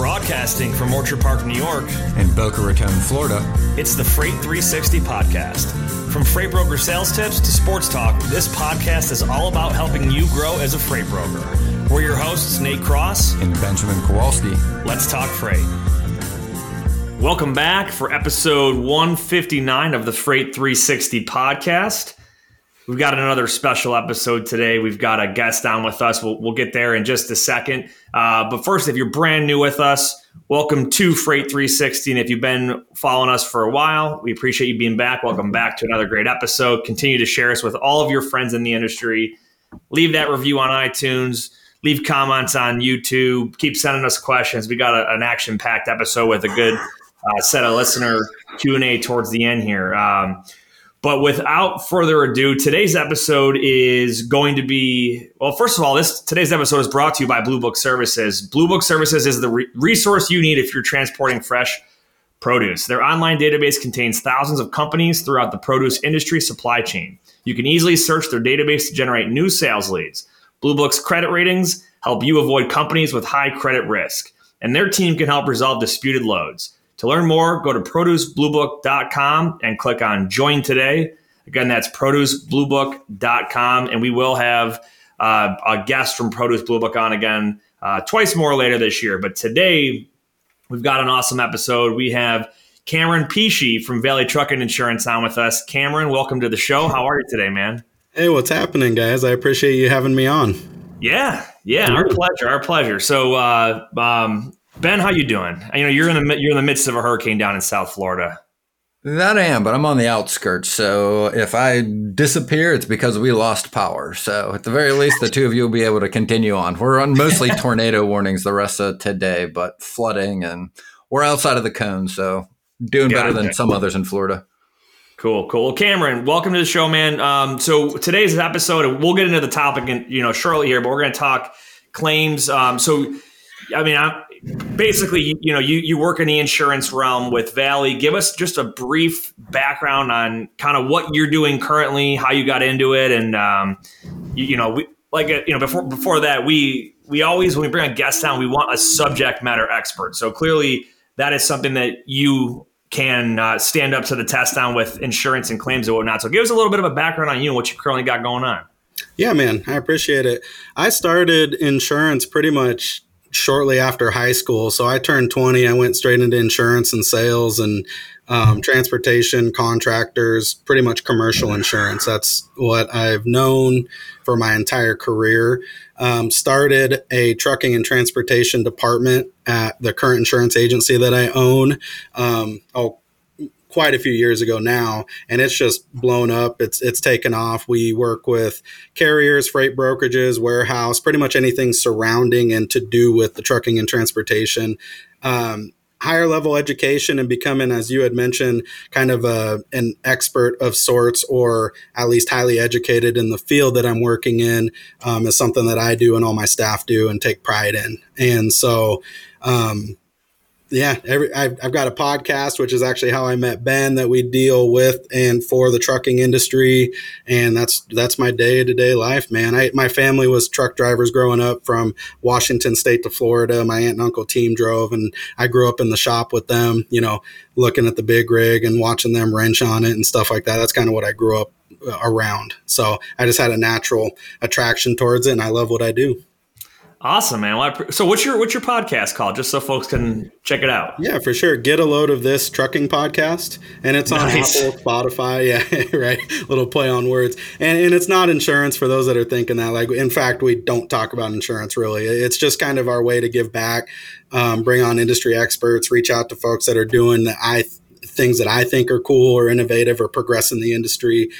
Broadcasting from Orchard Park, New York, and Boca Raton, Florida. It's the Freight 360 podcast. From freight broker sales tips to sports talk, this podcast is all about helping you grow as a freight broker. We're your hosts, Nate Cross and Benjamin Kowalski. Let's talk freight. Welcome back for episode 159 of the Freight 360 podcast. We've got another special episode today. We've got a guest on with us. We'll, we'll get there in just a second. Uh, but first, if you're brand new with us, welcome to Freight 360. And if you've been following us for a while, we appreciate you being back. Welcome back to another great episode. Continue to share us with all of your friends in the industry. Leave that review on iTunes. Leave comments on YouTube. Keep sending us questions. We got a, an action-packed episode with a good uh, set of listener Q and A towards the end here. Um, but without further ado, today's episode is going to be well. First of all, this today's episode is brought to you by Blue Book Services. Blue Book Services is the re- resource you need if you're transporting fresh produce. Their online database contains thousands of companies throughout the produce industry supply chain. You can easily search their database to generate new sales leads. Blue Book's credit ratings help you avoid companies with high credit risk, and their team can help resolve disputed loads. To learn more, go to producebluebook.com and click on join today. Again, that's producebluebook.com. And we will have uh, a guest from Produce Blue Book on again uh, twice more later this year. But today, we've got an awesome episode. We have Cameron Pesci from Valley Trucking Insurance on with us. Cameron, welcome to the show. How are you today, man? Hey, what's happening, guys? I appreciate you having me on. Yeah, yeah, our pleasure, our pleasure. So, uh, um, Ben, how you doing? You know, you're in the you're in the midst of a hurricane down in South Florida. That I am, but I'm on the outskirts. So if I disappear, it's because we lost power. So at the very least, the two of you will be able to continue on. We're on mostly tornado warnings the rest of today, but flooding and we're outside of the cone. So doing better than some others in Florida. Cool, cool. Cameron, welcome to the show, man. Um, so today's episode, we'll get into the topic, and you know, shortly here, but we're going to talk claims. Um, so, I mean, I'm, basically, you know, you, you work in the insurance realm with Valley. Give us just a brief background on kind of what you're doing currently, how you got into it, and um, you, you, know, we like uh, you know before before that we we always when we bring a guest down, we want a subject matter expert. So clearly, that is something that you can uh, stand up to the test on with insurance and claims and whatnot. So give us a little bit of a background on you and what you currently got going on. Yeah, man, I appreciate it. I started insurance pretty much shortly after high school. So I turned 20. I went straight into insurance and sales and um, transportation, contractors, pretty much commercial insurance. That's what I've known for my entire career. Um, started a trucking and transportation department at the current insurance agency that I own. Um, I'll quite a few years ago now, and it's just blown up. It's it's taken off. We work with carriers, freight brokerages, warehouse, pretty much anything surrounding and to do with the trucking and transportation. Um, higher level education and becoming, as you had mentioned, kind of a, an expert of sorts, or at least highly educated in the field that I'm working in, um, is something that I do and all my staff do and take pride in. And so, um, yeah, every I've, I've got a podcast, which is actually how I met Ben, that we deal with and for the trucking industry, and that's that's my day to day life, man. I my family was truck drivers growing up from Washington State to Florida. My aunt and uncle team drove, and I grew up in the shop with them. You know, looking at the big rig and watching them wrench on it and stuff like that. That's kind of what I grew up uh, around. So I just had a natural attraction towards it, and I love what I do. Awesome, man. Well, so, what's your what's your podcast called? Just so folks can check it out. Yeah, for sure. Get a load of this trucking podcast, and it's on nice. Apple, Spotify. Yeah, right. Little play on words, and and it's not insurance for those that are thinking that. Like, in fact, we don't talk about insurance really. It's just kind of our way to give back, um, bring on industry experts, reach out to folks that are doing the I things that I think are cool or innovative or progressing the industry,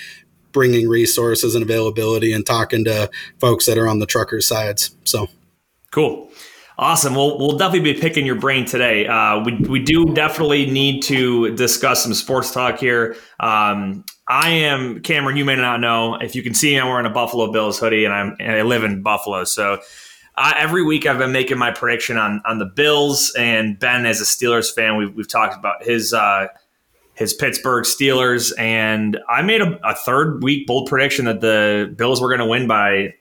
bringing resources and availability, and talking to folks that are on the trucker sides. So. Cool. Awesome. Well, we'll definitely be picking your brain today. Uh, we, we do definitely need to discuss some sports talk here. Um, I am Cameron. You may not know if you can see me. I'm wearing a Buffalo Bills hoodie, and I'm and I live in Buffalo. So uh, every week I've been making my prediction on on the Bills. And Ben, as a Steelers fan, we've we've talked about his uh, his Pittsburgh Steelers, and I made a, a third week bold prediction that the Bills were going to win by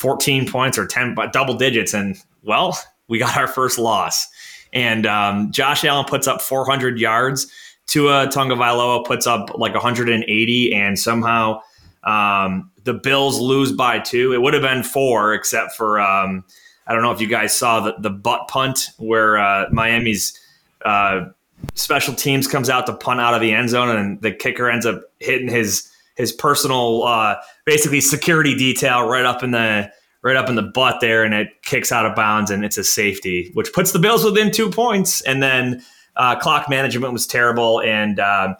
14 points or 10 double digits and well we got our first loss and um, Josh Allen puts up 400 yards. Tua Tagovailoa puts up like 180, and somehow um, the Bills lose by two. It would have been four, except for um, I don't know if you guys saw the, the butt punt where uh, Miami's uh, special teams comes out to punt out of the end zone, and the kicker ends up hitting his his personal uh, basically security detail right up in the right up in the butt there, and it kicks out of bounds, and it's a safety, which puts the Bills within two points, and then. Uh, clock management was terrible, and uh,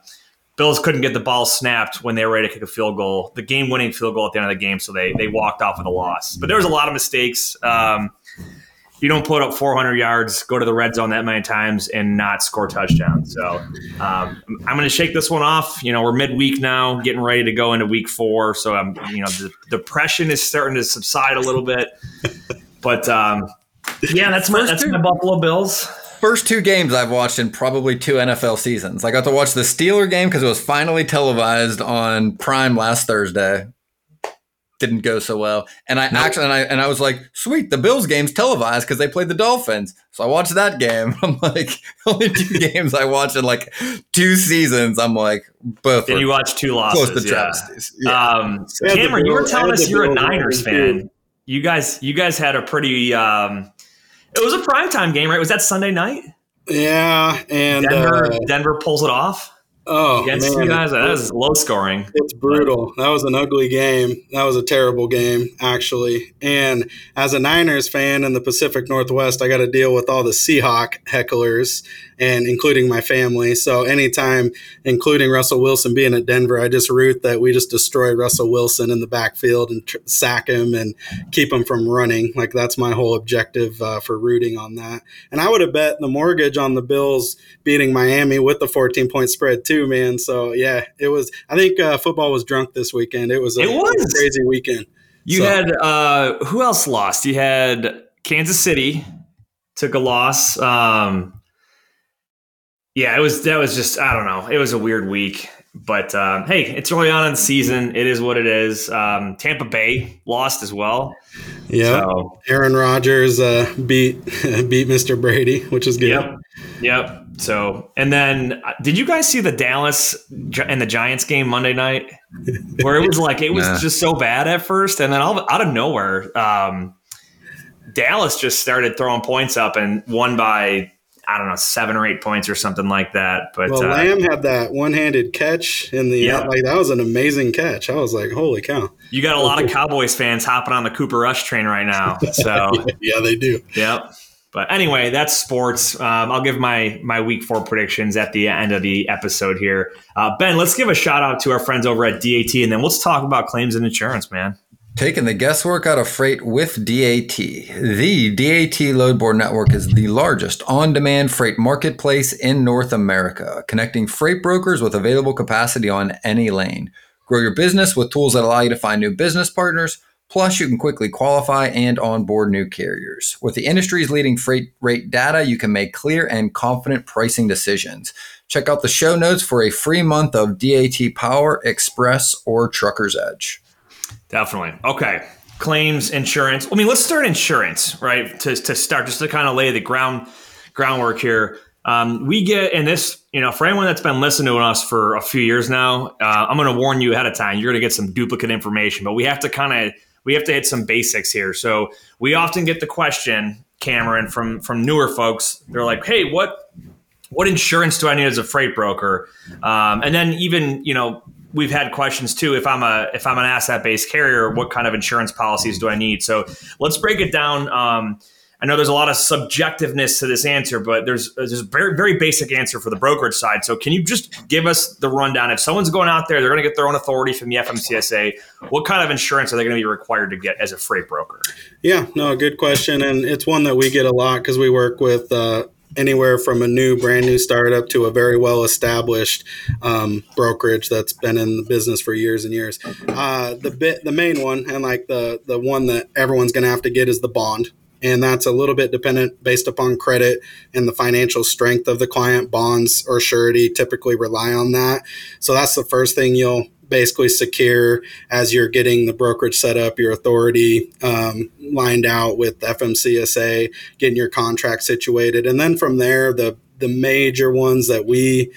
Bills couldn't get the ball snapped when they were ready to kick a field goal, the game winning field goal at the end of the game. So they they walked off with a loss. But there was a lot of mistakes. Um, you don't put up 400 yards, go to the red zone that many times, and not score touchdowns. So um, I'm going to shake this one off. You know, we're midweek now, getting ready to go into week four. So I'm, you know, the depression is starting to subside a little bit. But um, yeah, that's my that's my Buffalo Bills first two games I've watched in probably two NFL seasons. I got to watch the Steeler game because it was finally televised on Prime last Thursday. Didn't go so well, and I nope. actually and I and I was like, sweet, the Bills game's televised because they played the Dolphins. So I watched that game. I'm like, only two games I watched in like two seasons. I'm like, both. And you watched two losses. Close to yeah. yeah. Um, Cameron, you were telling us you're a Niners fan. You guys, you guys had a pretty um, it was a primetime game, right? Was that Sunday night? Yeah, and Denver, uh, Denver pulls it off. Oh against man. you guys, that was low scoring. It's brutal. That was an ugly game. That was a terrible game, actually. And as a Niners fan in the Pacific Northwest, I got to deal with all the Seahawk hecklers and including my family. So anytime, including Russell Wilson being at Denver, I just root that we just destroy Russell Wilson in the backfield and tr- sack him and keep him from running. Like that's my whole objective uh, for rooting on that. And I would have bet the mortgage on the Bills beating Miami with the 14 point spread too, man. So yeah, it was. I think uh, football was drunk this weekend. It was a, it was. crazy weekend. You so. had uh, who else lost? You had Kansas City took a loss. Um, yeah, it was that was just I don't know. It was a weird week, but um, hey, it's early on in the season. It is what it is. Um, Tampa Bay lost as well. Yeah, so, Aaron Rodgers uh, beat beat Mr. Brady, which is good. Yep, yep. So, and then uh, did you guys see the Dallas and the Giants game Monday night, where it was like it was nah. just so bad at first, and then all, out of nowhere, um, Dallas just started throwing points up and won by I don't know, seven or eight points or something like that. But well, uh, Lamb had that one-handed catch in the yeah. like that was an amazing catch. I was like, holy cow! You got a lot of Cowboys fans hopping on the Cooper Rush train right now. So yeah, they do. Yep. But anyway, that's sports. Um, I'll give my my week four predictions at the end of the episode here. Uh, ben, let's give a shout out to our friends over at DAT, and then let's talk about claims and insurance, man. Taking the guesswork out of freight with DAT. The DAT Loadboard Network is the largest on demand freight marketplace in North America, connecting freight brokers with available capacity on any lane. Grow your business with tools that allow you to find new business partners. Plus, you can quickly qualify and onboard new carriers. With the industry's leading freight rate data, you can make clear and confident pricing decisions. Check out the show notes for a free month of DAT Power, Express, or Trucker's Edge. Definitely. Okay. Claims, insurance. I mean, let's start insurance, right? To, to start, just to kind of lay the ground groundwork here. Um, we get in this, you know, for anyone that's been listening to us for a few years now, uh, I'm going to warn you ahead of time. You're going to get some duplicate information, but we have to kind of we have to hit some basics here. So we often get the question, Cameron, from from newer folks. They're like, "Hey, what what insurance do I need as a freight broker?" Um, and then even you know we've had questions too. If I'm a if I'm an asset based carrier, what kind of insurance policies do I need? So let's break it down. Um, I know there's a lot of subjectiveness to this answer, but there's there's a very very basic answer for the brokerage side. So can you just give us the rundown? If someone's going out there, they're going to get their own authority from the FMCSA. What kind of insurance are they going to be required to get as a freight broker? Yeah, no, good question, and it's one that we get a lot because we work with. Uh, anywhere from a new, brand new startup to a very well established um, brokerage that's been in the business for years and years. Uh, the bit, the main one, and like the the one that everyone's going to have to get is the bond. And that's a little bit dependent based upon credit and the financial strength of the client. Bonds or surety typically rely on that. So that's the first thing you'll basically secure as you're getting the brokerage set up, your authority um, lined out with FMCSA, getting your contract situated. And then from there, the, the major ones that we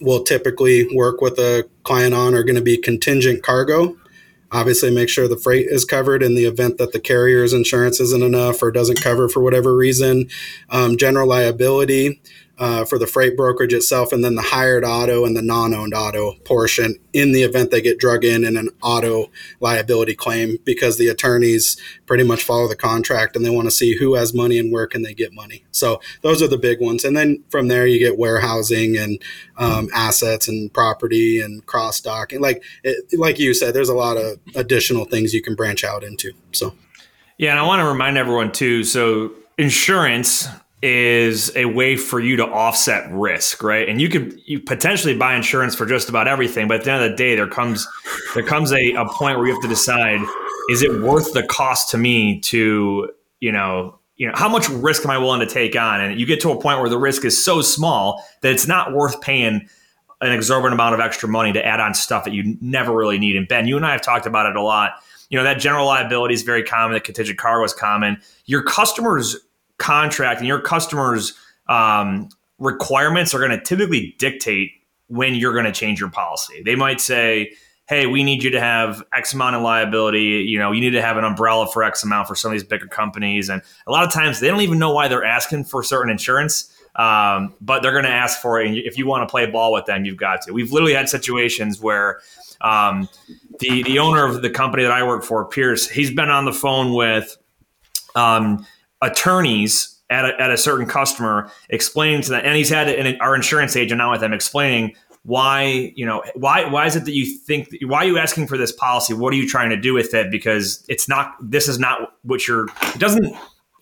will typically work with a client on are going to be contingent cargo. Obviously, make sure the freight is covered in the event that the carrier's insurance isn't enough or doesn't cover for whatever reason. Um, general liability, uh, for the freight brokerage itself, and then the hired auto and the non-owned auto portion in the event they get drug in in an auto liability claim because the attorneys pretty much follow the contract and they want to see who has money and where can they get money. So those are the big ones, and then from there you get warehousing and um, assets and property and cross docking. Like like you said, there's a lot of additional things you can branch out into. So yeah, and I want to remind everyone too. So insurance is a way for you to offset risk, right? And you could you potentially buy insurance for just about everything, but at the end of the day, there comes there comes a, a point where you have to decide: is it worth the cost to me to you know you know how much risk am I willing to take on? And you get to a point where the risk is so small that it's not worth paying an exorbitant amount of extra money to add on stuff that you never really need. And Ben, you and I have talked about it a lot. You know that general liability is very common. The contingent cargo is common. Your customers contract and your customers' um, requirements are going to typically dictate when you're going to change your policy. They might say, "Hey, we need you to have X amount of liability. You know, you need to have an umbrella for X amount for some of these bigger companies." And a lot of times, they don't even know why they're asking for certain insurance. Um, but they're going to ask for it. And if you want to play ball with them, you've got to. We've literally had situations where um, the the owner of the company that I work for, Pierce, he's been on the phone with um, attorneys at a, at a certain customer explaining to them, and he's had an, our insurance agent now with them explaining why you know why why is it that you think why are you asking for this policy? What are you trying to do with it? Because it's not this is not what you're it doesn't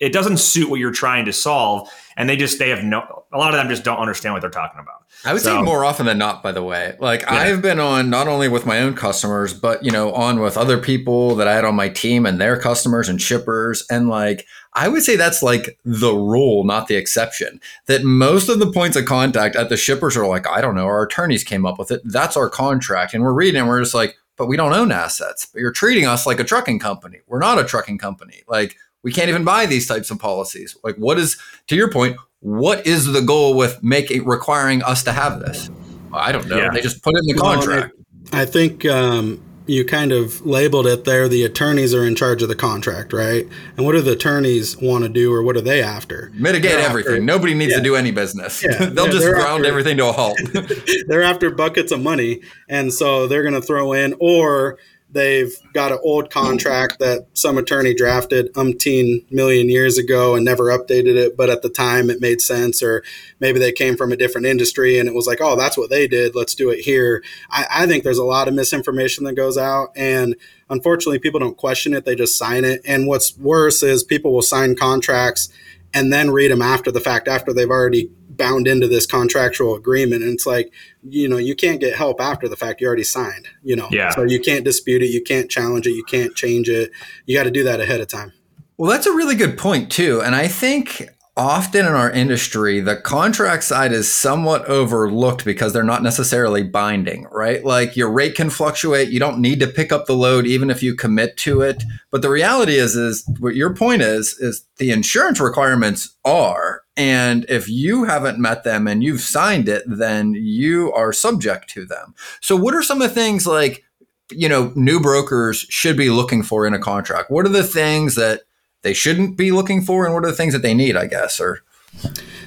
it doesn't suit what you're trying to solve and they just they have no a lot of them just don't understand what they're talking about I would so, say more often than not, by the way. Like yeah. I've been on not only with my own customers, but you know, on with other people that I had on my team and their customers and shippers. And like I would say that's like the rule, not the exception. That most of the points of contact at the shippers are like, I don't know, our attorneys came up with it. That's our contract. And we're reading and we're just like, but we don't own assets. But you're treating us like a trucking company. We're not a trucking company. Like we can't even buy these types of policies. Like what is to your point, what is the goal with making requiring us to have this? Well, I don't know. Yeah. They just put it in the contract. Well, I think um, you kind of labeled it there. The attorneys are in charge of the contract, right? And what do the attorneys want to do, or what are they after? Mitigate they're everything. After, Nobody needs yeah. to do any business. Yeah, They'll just ground after, everything to a halt. they're after buckets of money, and so they're going to throw in, or They've got an old contract that some attorney drafted umpteen million years ago and never updated it, but at the time it made sense, or maybe they came from a different industry and it was like, oh, that's what they did. Let's do it here. I, I think there's a lot of misinformation that goes out, and unfortunately, people don't question it; they just sign it. And what's worse is people will sign contracts and then read them after the fact, after they've already bound into this contractual agreement. And it's like, you know, you can't get help after the fact. You already signed, you know. Yeah. So you can't dispute it. You can't challenge it. You can't change it. You got to do that ahead of time. Well, that's a really good point, too. And I think often in our industry, the contract side is somewhat overlooked because they're not necessarily binding, right? Like your rate can fluctuate. You don't need to pick up the load even if you commit to it. But the reality is, is what your point is, is the insurance requirements are. And if you haven't met them and you've signed it, then you are subject to them. So what are some of the things like, you know, new brokers should be looking for in a contract? What are the things that they shouldn't be looking for, and what are the things that they need, I guess, or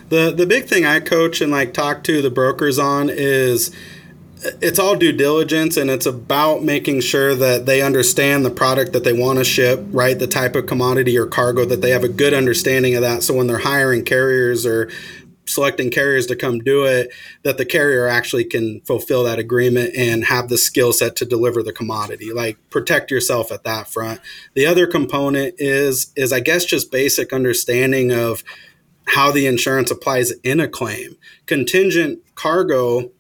the the big thing I coach and like talk to the brokers on is it's all due diligence and it's about making sure that they understand the product that they want to ship, right? The type of commodity or cargo that they have a good understanding of that. So when they're hiring carriers or selecting carriers to come do it that the carrier actually can fulfill that agreement and have the skill set to deliver the commodity. Like protect yourself at that front. The other component is is i guess just basic understanding of how the insurance applies in a claim. Contingent cargo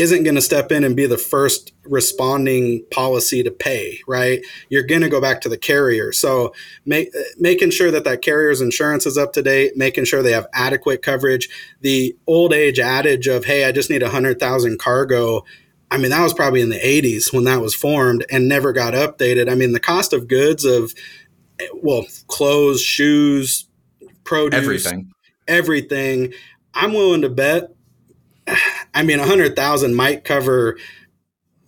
isn't going to step in and be the first responding policy to pay, right? You're going to go back to the carrier. So make, making sure that that carrier's insurance is up to date, making sure they have adequate coverage. The old age adage of, hey, I just need 100,000 cargo I mean, that was probably in the 80s when that was formed and never got updated. I mean, the cost of goods of, well, clothes, shoes, produce, everything, everything. I'm willing to bet. I mean, a hundred thousand might cover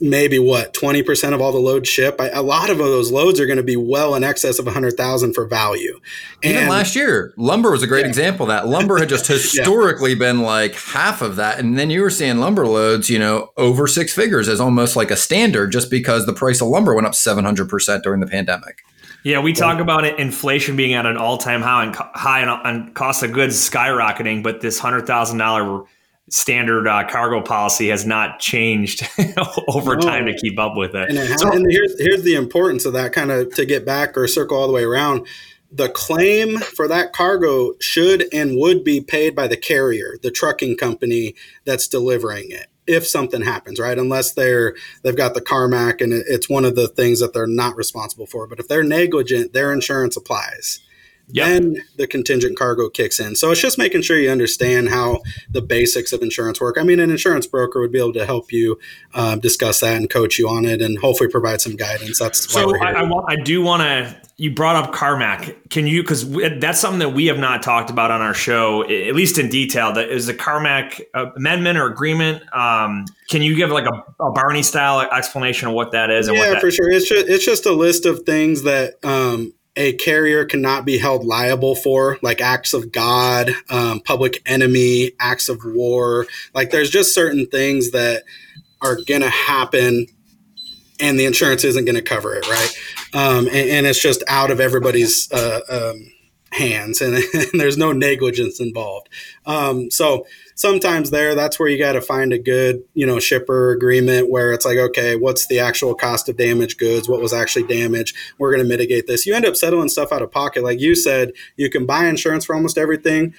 maybe what 20% of all the loads ship? I, a lot of those loads are going to be well in excess of 100000 for value. And even last year lumber was a great yeah. example of that. Lumber had just historically yeah. been like half of that and then you were seeing lumber loads you know over six figures as almost like a standard just because the price of lumber went up 700% during the pandemic. Yeah, we talk about it, inflation being at an all-time high and high on cost of goods skyrocketing, but this hundred thousand dollar standard uh, cargo policy has not changed over no. time to keep up with it. And, so, and here's here's the importance of that kind of to get back or circle all the way around. The claim for that cargo should and would be paid by the carrier, the trucking company that's delivering it. If something happens, right? Unless they're they've got the Carmack and it's one of the things that they're not responsible for. But if they're negligent, their insurance applies yep. then the contingent cargo kicks in. So it's just making sure you understand how the basics of insurance work. I mean, an insurance broker would be able to help you uh, discuss that and coach you on it, and hopefully provide some guidance. That's so. I, I, I do want to. You brought up Carmack. Can you? Because that's something that we have not talked about on our show, at least in detail. That is the Carmack uh, amendment or agreement. Um, can you give like a, a, Barney style explanation of what that is? yeah, that- for sure. It's just it's just a list of things that. Um, a carrier cannot be held liable for, like acts of God, um, public enemy, acts of war. Like there's just certain things that are going to happen and the insurance isn't going to cover it, right? Um, and, and, it's just out of everybody's uh, um, hands and, and, there's no negligence involved. Um, so sometimes there that's where you got to find a good you know shipper agreement where it's like okay what's the actual cost of damaged goods? What was actually damaged? We're going to mitigate this. You end up settling stuff out of pocket. Like you said you can buy insurance for almost everything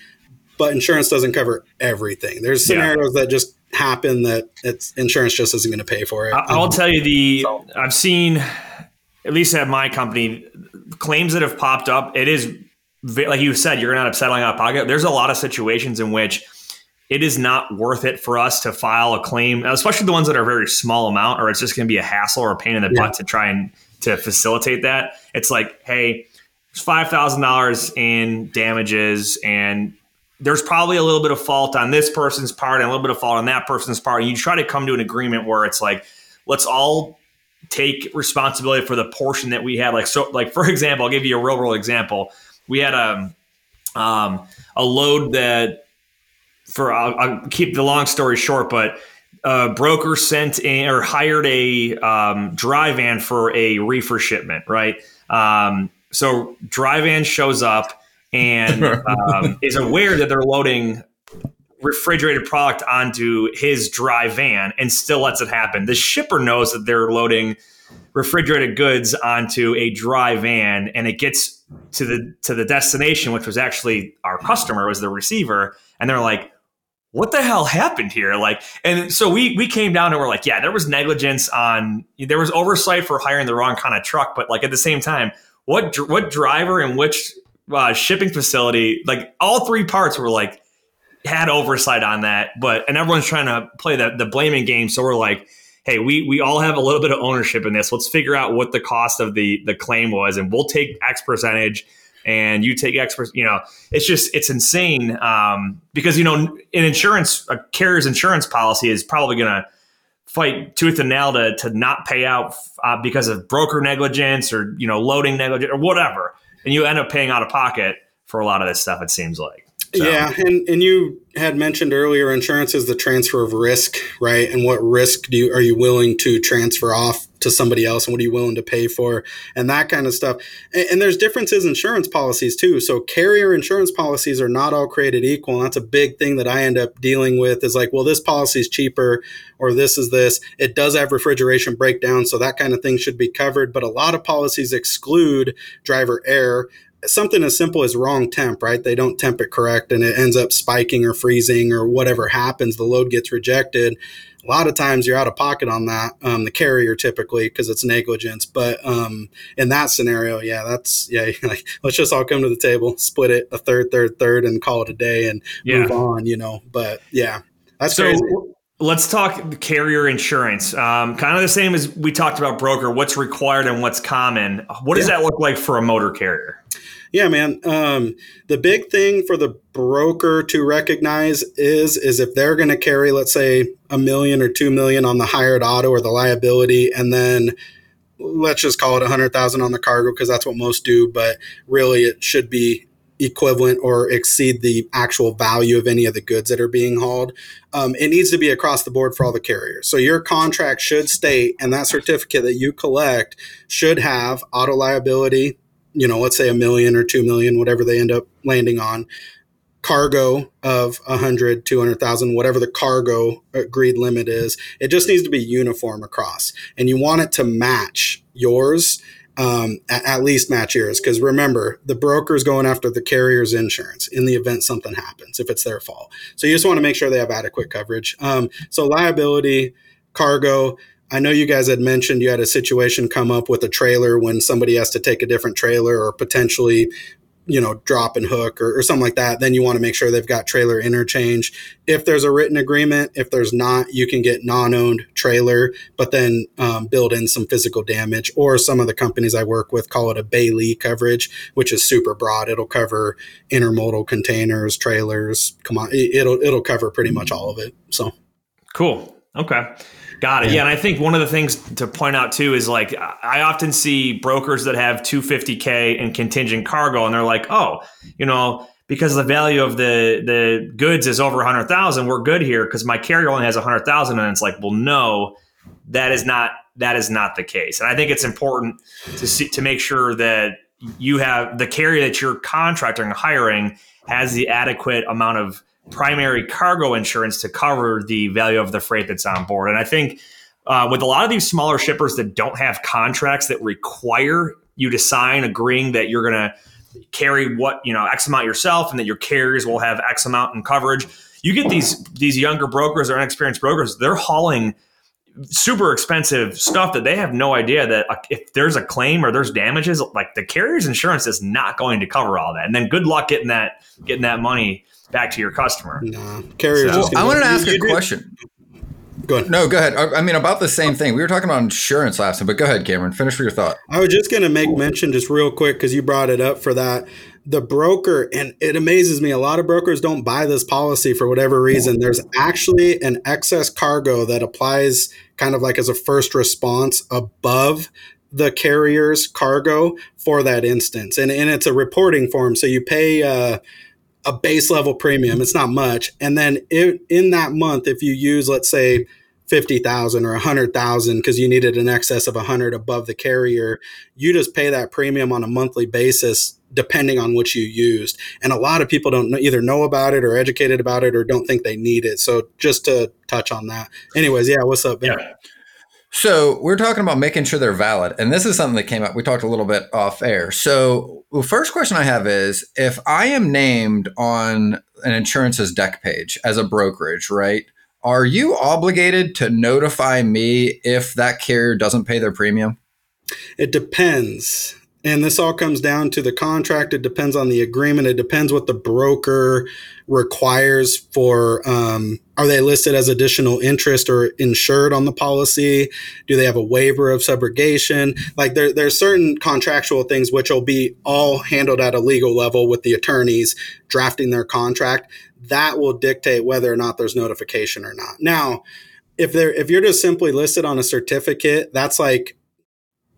but insurance doesn't cover everything. There's scenarios yeah. that just happen that it's insurance just isn't going to pay for it. I'll tell you the so. i've seen at least at my company claims that have popped up it is like you said you're not settling out of pocket. There's a lot of situations in which it is not worth it for us to file a claim, especially the ones that are very small amount, or it's just going to be a hassle or a pain in the yeah. butt to try and to facilitate that. It's like, hey, it's five thousand dollars in damages, and there's probably a little bit of fault on this person's part and a little bit of fault on that person's part. And you try to come to an agreement where it's like, let's all take responsibility for the portion that we had. Like so, like for example, I'll give you a real world example. We had a um, a load that for I'll, I'll, keep the long story short, but a broker sent in, or hired a um, dry van for a reefer shipment, right? Um, so dry van shows up and um, is aware that they're loading refrigerated product onto his dry van and still lets it happen. The shipper knows that they're loading refrigerated goods onto a dry van and it gets to the to the destination which was actually our customer was the receiver and they're like what the hell happened here? Like, and so we we came down and we're like, yeah, there was negligence on, there was oversight for hiring the wrong kind of truck, but like at the same time, what what driver and which uh, shipping facility, like all three parts were like had oversight on that, but and everyone's trying to play the the blaming game. So we're like, hey, we we all have a little bit of ownership in this. Let's figure out what the cost of the the claim was, and we'll take X percentage and you take experts you know it's just it's insane um, because you know an insurance a carrier's insurance policy is probably going to fight tooth and nail to, to not pay out uh, because of broker negligence or you know loading negligence or whatever and you end up paying out of pocket for a lot of this stuff it seems like so. Yeah, and and you had mentioned earlier, insurance is the transfer of risk, right? And what risk do you are you willing to transfer off to somebody else, and what are you willing to pay for, and that kind of stuff. And, and there's differences in insurance policies too. So carrier insurance policies are not all created equal, and that's a big thing that I end up dealing with. Is like, well, this policy is cheaper, or this is this. It does have refrigeration breakdown, so that kind of thing should be covered. But a lot of policies exclude driver error something as simple as wrong temp, right? They don't temp it correct and it ends up spiking or freezing or whatever happens, the load gets rejected. A lot of times you're out of pocket on that, um, the carrier typically because it's negligence. But um, in that scenario, yeah, that's yeah. Like, let's just all come to the table, split it a third, third, third, and call it a day and yeah. move on. You know, but yeah, that's so. Crazy let's talk carrier insurance. Um, kind of the same as we talked about broker. What's required and what's common. What does yeah. that look like for a motor carrier? Yeah, man. Um, the big thing for the broker to recognize is is if they're going to carry, let's say, a million or two million on the hired auto or the liability, and then let's just call it a hundred thousand on the cargo because that's what most do. But really, it should be equivalent or exceed the actual value of any of the goods that are being hauled. Um, it needs to be across the board for all the carriers. So your contract should state, and that certificate that you collect should have auto liability. You know, let's say a million or two million, whatever they end up landing on. Cargo of a hundred, two hundred thousand, whatever the cargo agreed limit is. It just needs to be uniform across, and you want it to match yours um, at, at, least match yours. Because remember, the broker is going after the carrier's insurance in the event something happens, if it's their fault. So you just want to make sure they have adequate coverage. Um, so liability, cargo. I know you guys had mentioned you had a situation come up with a trailer when somebody has to take a different trailer or potentially you know, drop and hook or, or, something like that, then you want to make sure they've got trailer interchange. If there's a written agreement, if there's not, you can get non-owned trailer, but then um, build in some physical damage. Or some of the companies I work with call it a bailee coverage, which is super broad. It'll cover intermodal containers, trailers. Come on, it'll it'll cover pretty much all of it. So cool. Okay. Got it. Yeah. yeah. and I think one of the things to point out too is like I often see brokers that have 250k in contingent cargo, and they're like, oh, you know, because the value of the the goods is over 100,000, we're good here because my carrier only has 100,000, and it's like, well, no, that is not that is not the case, and I think it's important to see to make sure that you have the carrier that you're contracting hiring has the adequate amount of primary cargo insurance to cover the value of the freight that's on board. And I think uh, with a lot of these smaller shippers that don't have contracts that require you to sign agreeing that you're going to carry what you know x amount yourself and that your carriers will have x amount in coverage you get these these younger brokers or inexperienced brokers they're hauling super expensive stuff that they have no idea that if there's a claim or there's damages like the carrier's insurance is not going to cover all that and then good luck getting that getting that money back to your customer. No, carriers. So, I wanted to ask you, a question. Go ahead. No, go ahead. I, I, mean, about the same thing. We were talking about insurance last time, but go ahead, Cameron. Finish with your thought. I was just going to make mention, just real quick, because you brought it up for that. The broker, and it amazes me, a lot of brokers don't buy this policy for whatever reason. There's actually an excess cargo that applies kind of like as a first response above the carrier's cargo for that instance. And, and it's a reporting form. So you pay, uh, a base level premium. It's not much. And then in, in that month, if you use, let's say, 50,000 or 100,000 because you needed an excess of 100 above the carrier, you just pay that premium on a monthly basis depending on what you used. And a lot of people don't either know about it or educated about it or don't think they need it. So just to touch on that. Anyways, yeah, what's up? Ben? Yeah. So we're talking about making sure they're valid, and this is something that came up. We talked a little bit off air. So, the first question I have is: if I am named on an insurance's dec page as a brokerage, right? Are you obligated to notify me if that carrier doesn't pay their premium? It depends. And this all comes down to the contract. It depends on the agreement. It depends what the broker requires for um, are they listed as additional interest or insured on the policy? Do they have a waiver of subrogation? Like there, there's certain contractual things which will be all handled at a legal level with the attorneys drafting their contract. That will dictate whether or not there's notification or not. Now, if they're if you're just simply listed on a certificate, that's like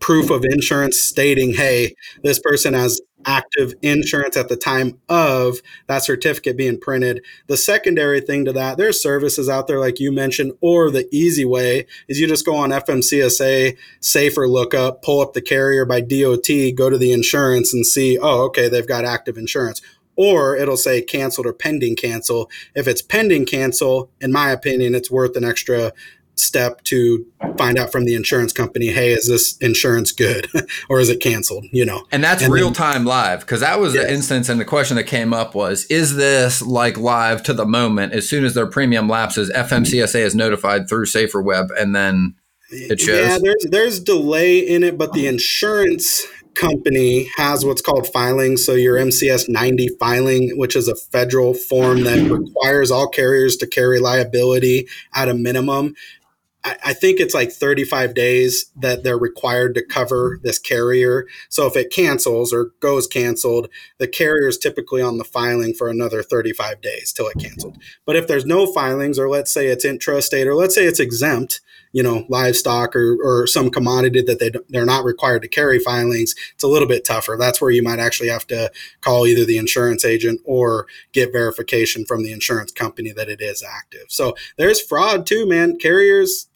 proof of insurance stating, hey, this person has active insurance at the time of that certificate being printed. The secondary thing to that, there's services out there like you mentioned, or the easy way is you just go on FMCSA, safer lookup, pull up the carrier by DOT, go to the insurance and see, oh, okay, they've got active insurance. Or it'll say canceled or pending cancel. If it's pending cancel, in my opinion, it's worth an extra step to find out from the insurance company, hey, is this insurance good or is it canceled? You know, and that's and real then, time live because that was yes. the instance. And the question that came up was, is this like live to the moment? As soon as their premium lapses, FMCSA is notified through Safer Web, and then it shows. Yeah, there's there's delay in it, but the insurance company has what's called filing. So your MCS 90 filing, which is a federal form that requires all carriers to carry liability at a minimum. I, think it's like 35 days that they're required to cover this carrier. So if it cancels or goes canceled, the carrier is typically on the filing for another 35 days till it canceled. But if there's no filings, or let's say it's intrastate, or let's say it's exempt, you know, livestock or, or some commodity that they, they're not required to carry filings, it's a little bit tougher. That's where you might actually have to call either the insurance agent or get verification from the insurance company that it is active. So there's fraud too, man. Carriers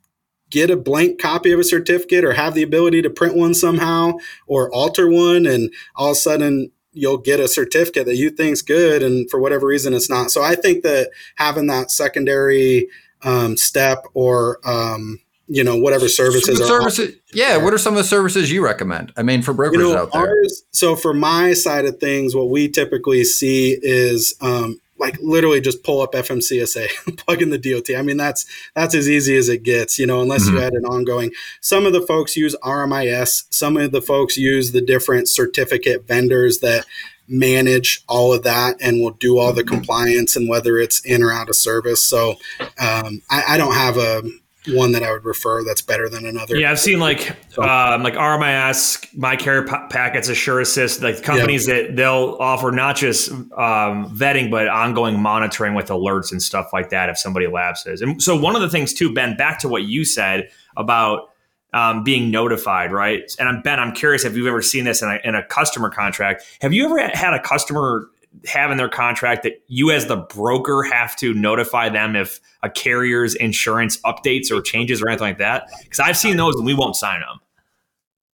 get a blank copy of a certificate or have the ability to print one somehow or alter one and all of a sudden you'll get a certificate that you think's good and for whatever reason it's not. So i think that having that secondary um, step or um, you know whatever services services yeah what are some of the services you recommend? I mean for brokers you know, out there. ours, so for my side of things what we typically see is um, like literally just pull up FMCSA, plug in the DOT. I mean, that's that's as easy as it gets, you know, unless mm-hmm. you had an ongoing. Some of the folks use RMIS. Some of the folks use the different certificate vendors that manage all of that and will do all the mm-hmm. compliance and whether it's in or out of service. So um, I, I don't have a one that I would refer that's better than another. Yeah, I've seen like so, um, like RMIS, My Carrier Packets, Assure Assist, like companies yeah. that they'll offer not just um, vetting but ongoing monitoring with alerts and stuff like that if somebody lapses. And so one of the things too, Ben, back to what you said about um, being notified, right? And I'm Ben, I'm curious if you've ever seen this in a, in a customer contract. Have you ever had a customer have in their contract that you as the broker have to notify them if a carrier's insurance updates or changes or anything like that? Because I've seen those and we won't sign them.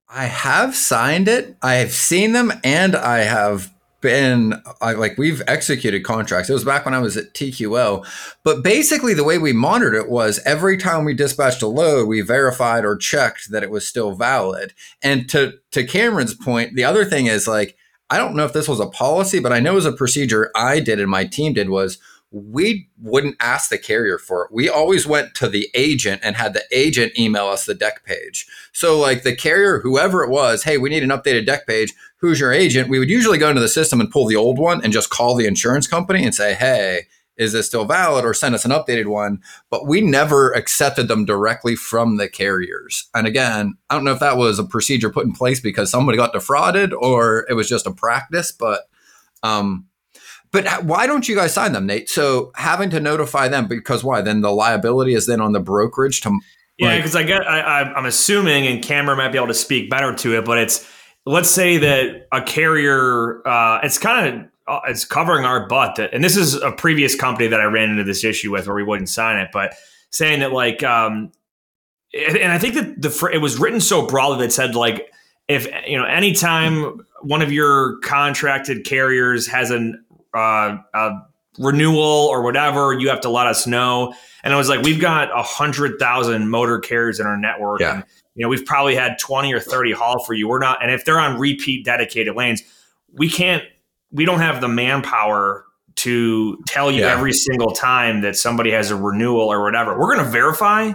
I have signed it. I have seen them and I have been I, like we've executed contracts. It was back when I was at TQL. But basically the way we monitored it was every time we dispatched a load, we verified or checked that it was still valid. And to to Cameron's point, the other thing is like I don't know if this was a policy, but I know as a procedure I did and my team did was we wouldn't ask the carrier for it. We always went to the agent and had the agent email us the dec page. So, like the carrier, whoever it was, hey, we need an updated dec page. Who's your agent? We would usually go into the system and pull the old one and just call the insurance company and say, hey, is this still valid or send us an updated one but we never accepted them directly from the carriers. And again i don't know if that was a procedure put in place because somebody got defrauded or it was just a practice but um but why don't you guys sign them nate? So having to notify them because why? Then the liability is then on the brokerage to yeah because like, i get I, i'm assuming and cameron might be able to speak better to it but it's let's say that a carrier uh, it's kind of it's covering our butt. That, and this is a previous company that I ran into this issue with where we wouldn't sign it, but saying that like, um, and I think that the it was written so broadly that said like, if you know, anytime one of your contracted carriers has an uh, a renewal or whatever, you have to let us know. And I was like, we've got a hundred thousand motor carriers in our network, yeah. and you know, we've probably had twenty or thirty haul for you. We're not, and if they're on repeat dedicated lanes, we can't we don't have the manpower to tell you yeah. every single time that somebody has a renewal or whatever. We're going to verify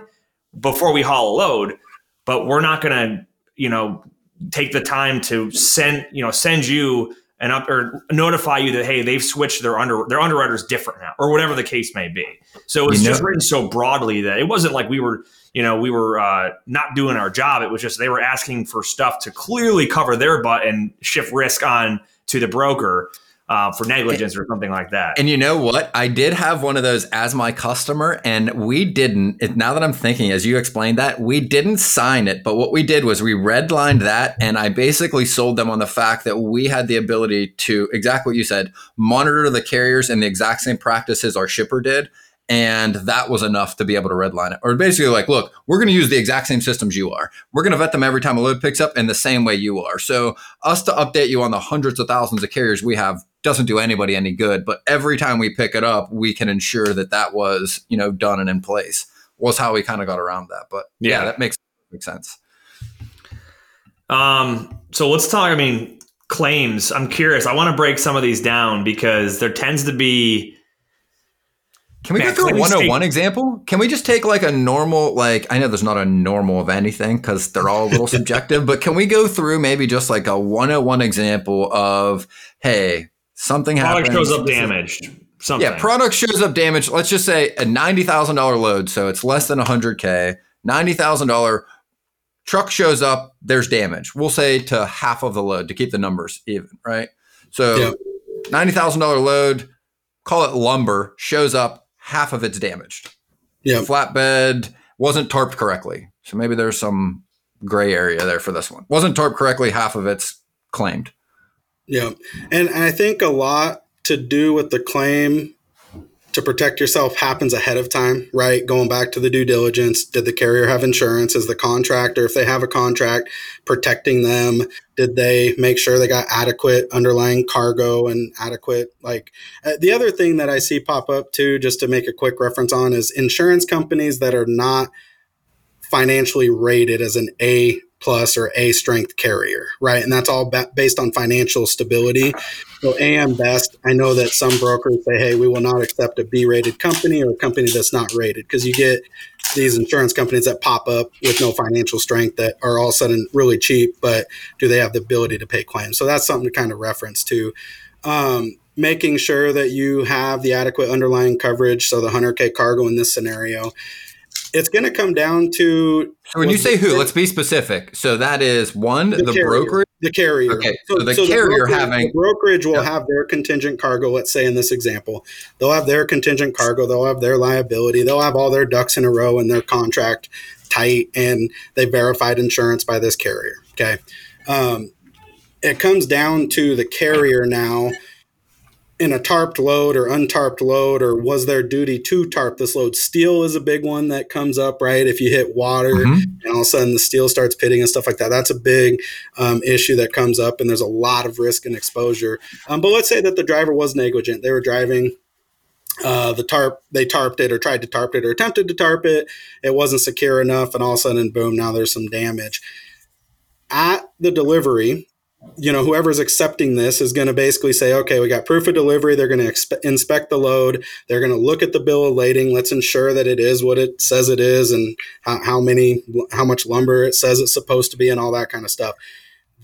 before we haul a load, but we're not going to, you know, take the time to send, you know, send you and up or notify you that hey, they've switched their under their underwriters different now, or whatever the case may be. So it's was you just written so broadly that it wasn't like we were, you know, we were uh, not doing our job. It was just they were asking for stuff to clearly cover their butt and shift risk on to the broker uh, for negligence or something like that. And you know what? I did have one of those as my customer, and we didn't. Now that I'm thinking, as you explained that, we didn't sign it. But what we did was we redlined that, and I basically sold them on the fact that we had the ability to exactly what you said monitor the carriers in the exact same practices our shipper did and that was enough to be able to redline it. Or basically, like, look, we're going to use the exact same systems you are. We're going to vet them every time a load picks up in the same way you are. So, us to update you on the hundreds of thousands of carriers we have doesn't do anybody any good. But every time we pick it up, we can ensure that that was, you know, done and in place. Was how we kind of got around that. But yeah, yeah that makes makes sense. Um. So let's talk. I mean, claims. I'm curious. I want to break some of these down because there tends to be Can we Man, go through a claims 101 take- example? Can we just take like a normal, like, I know there's not a normal of anything because they're all a little subjective, but can we go through maybe just like a 101 example of, hey, something Product happens. shows up this damaged. Something. Yeah, product shows up damaged. Let's just say a $90,000 load. So it's less than 100K. $90,000 truck shows up, there's damage. We'll say to half of the load to keep the numbers even, right? So Yeah. $90,000 load, call it lumber, shows up, half of it's damaged. Yeah. Flatbed wasn't tarped correctly. So maybe there's some gray area there for this one. Wasn't tarped correctly, half of it's claimed. Yeah. And I think a lot to do with the claim to protect yourself happens ahead of time, right? Going back to the due diligence. Did the carrier have insurance? Is the contractor, if they have a contract, protecting them? Did they make sure they got adequate underlying cargo and adequate, like, uh, the other thing that I see pop up too, just to make a quick reference on, is insurance companies that are not financially rated as an A plus or A strength carrier, right? And that's all ba- based on financial stability. So AM Best, I know that some brokers say, hey, we will not accept a B rated company or a company that's not rated because you get these insurance companies that pop up with no financial strength that are all of a sudden really cheap, but do they have the ability to pay claims? So that's something to kind of reference to. Um, making sure that you have the adequate underlying coverage. So the 100K cargo in this scenario, it's going to come down to So when you say who, let's be specific. So that is one, the, carrier. brokerage. The carrier. Okay, so the carrier brokerage, having- the brokerage will Yeah. have their contingent cargo. Let's say in this example, they'll have their contingent cargo. They'll have their liability. They'll have all their ducks in a row and their contract tight, and they verified insurance by this carrier. Okay, um, it comes down to the carrier now in a tarped load or untarped load, or was their duty to tarp this load? Steel is a big one that comes up, right? If you hit water Mhm. and all of a sudden the steel starts pitting and stuff like that, that's a big um, issue that comes up, and there's a lot of risk and exposure. Um, but let's say that the driver was negligent; they were driving. Uh, the tarp, they tarped it or tried to tarp it or attempted to tarp it. It wasn't secure enough, and all of a sudden, boom! Now there's some damage at the delivery you know, whoever's accepting this is going to basically say, okay, we got proof of delivery. They're going to expe- inspect the load. They're going to look at the bill of lading. Let's ensure that it is what it says it is and how, how many, how much lumber it says it's supposed to be and all that kind of stuff.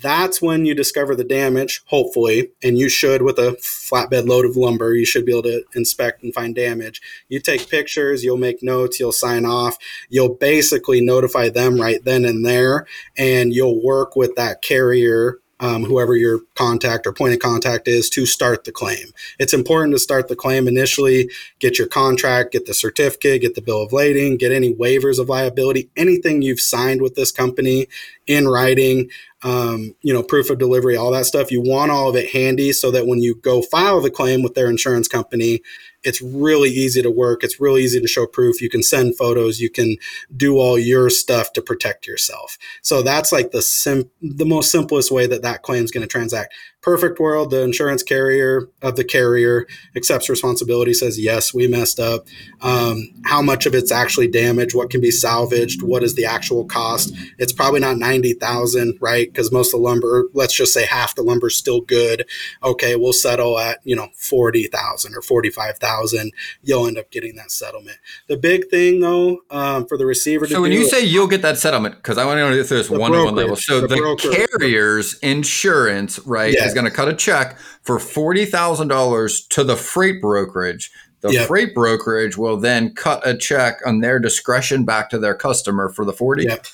That's when you discover the damage, hopefully, and you should with a flatbed load of lumber, you should be able to inspect and find damage. You take pictures, you'll make notes, you'll sign off, you'll basically notify them right then and there, and you'll work with that carrier um, whoever your contact or point of contact is to start the claim. It's important to start the claim initially, get your contract, get the certificate, get the bill of lading, get any waivers of liability, anything you've signed with this company in writing, um, you know, proof of delivery, all that stuff. You want all of it handy so that when you go file the claim with their insurance company, it's really easy to work. It's really easy to show proof. You can send photos. You can do all your stuff to protect yourself. So that's like the sim- the most simplest way that that claim is going to transact. Perfect world, the insurance carrier of the carrier accepts responsibility, says yes, we messed up. Um, how much of it's actually damaged? What can be salvaged? What is the actual cost? It's probably not ninety thousand, right? Because most of the lumber, let's just say half the lumber is still good. Okay, we'll settle at you know forty thousand or forty five thousand. You'll end up getting that settlement. The big thing though um, for the receiver to So when you is- say you'll get that settlement, because I want to go through this one on one level. So the the, carrier's insurance, right, Yes. Is going to cut a check for forty thousand dollars to the freight brokerage. The Yep. freight brokerage will then cut a check on their discretion back to their customer for the forty. Yep.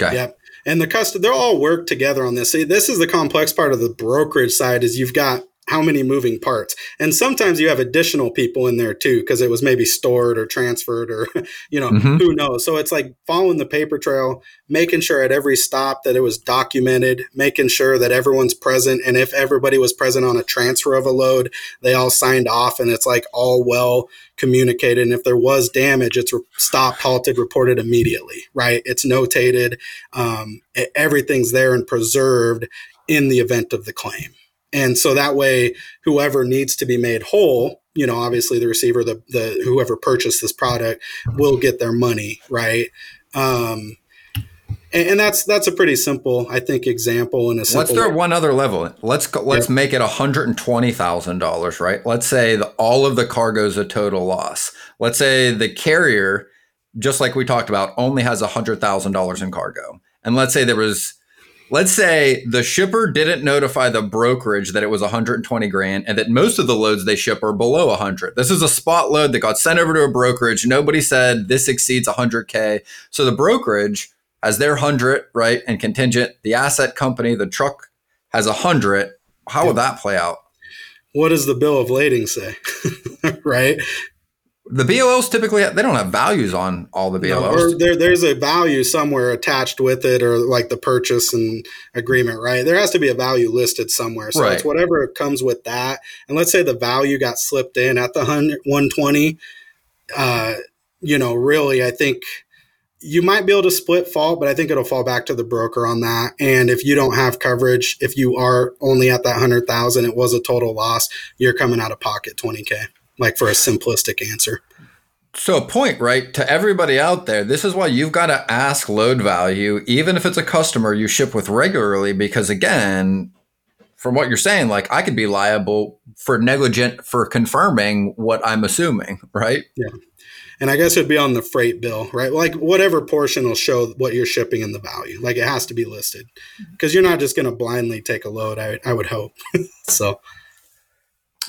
Okay. Yep. And the custom, they'll all work together on this. See, this is the complex part of the brokerage side is you've got how many moving parts. And sometimes you have additional people in there too, because it was maybe stored or transferred or, you know, Mhm. who knows. So it's like following the paper trail, making sure at every stop that it was documented, making sure that everyone's present. And if everybody was present on a transfer of a load, they all signed off and it's like all well communicated. And if there was damage, it's re- stopped, halted, reported immediately, right? It's notated. Um, everything's there and preserved in the event of the claim. And so that way, whoever needs to be made whole, you know, obviously the receiver, the, the whoever purchased this product will get their money, right? Um, and, and, that's that's a pretty simple, I think, example. And a simple let's throw one other level. Let's go, let's yep. make it one hundred and twenty thousand dollars, right? Let's say the, all of the cargo is a total loss. Let's say the carrier, just like we talked about, only has hundred thousand dollars in cargo, and let's say there was. Let's say the shipper didn't notify the brokerage that it was 120 grand and that most of the loads they ship are below 100. This is a spot load that got sent over to a brokerage. Nobody said this exceeds 100K. So the brokerage has their hundred, right? And contingent, the asset company, the truck has hundred. How would that play out? What does the bill of lading say? right? The BOLs typically they don't have values on all the BOLs. No, or there, there's a value somewhere attached with it, or like the purchase and agreement, right? There has to be a value listed somewhere. So right. it's whatever comes with that. And let's say the value got slipped in at the 120. Uh, you know, really, I think you might be able to split fault, but I think it'll fall back to the broker on that. And if you don't have coverage, if you are only at that hundred thousand, it was a total loss. You're coming out of pocket twenty k, like for a simplistic answer. So, a point, right, to everybody out there, this is why you've got to ask load value, even if it's a customer you ship with regularly, because again, from what you're saying, like I could be liable for negligent for confirming what I'm assuming, right? Yeah and I guess it'd be on the freight bill, right? Like whatever portion will show what you're shipping and the value. Like it has to be listed mm-hmm. because you're not just going to blindly take a load. I, I would hope. so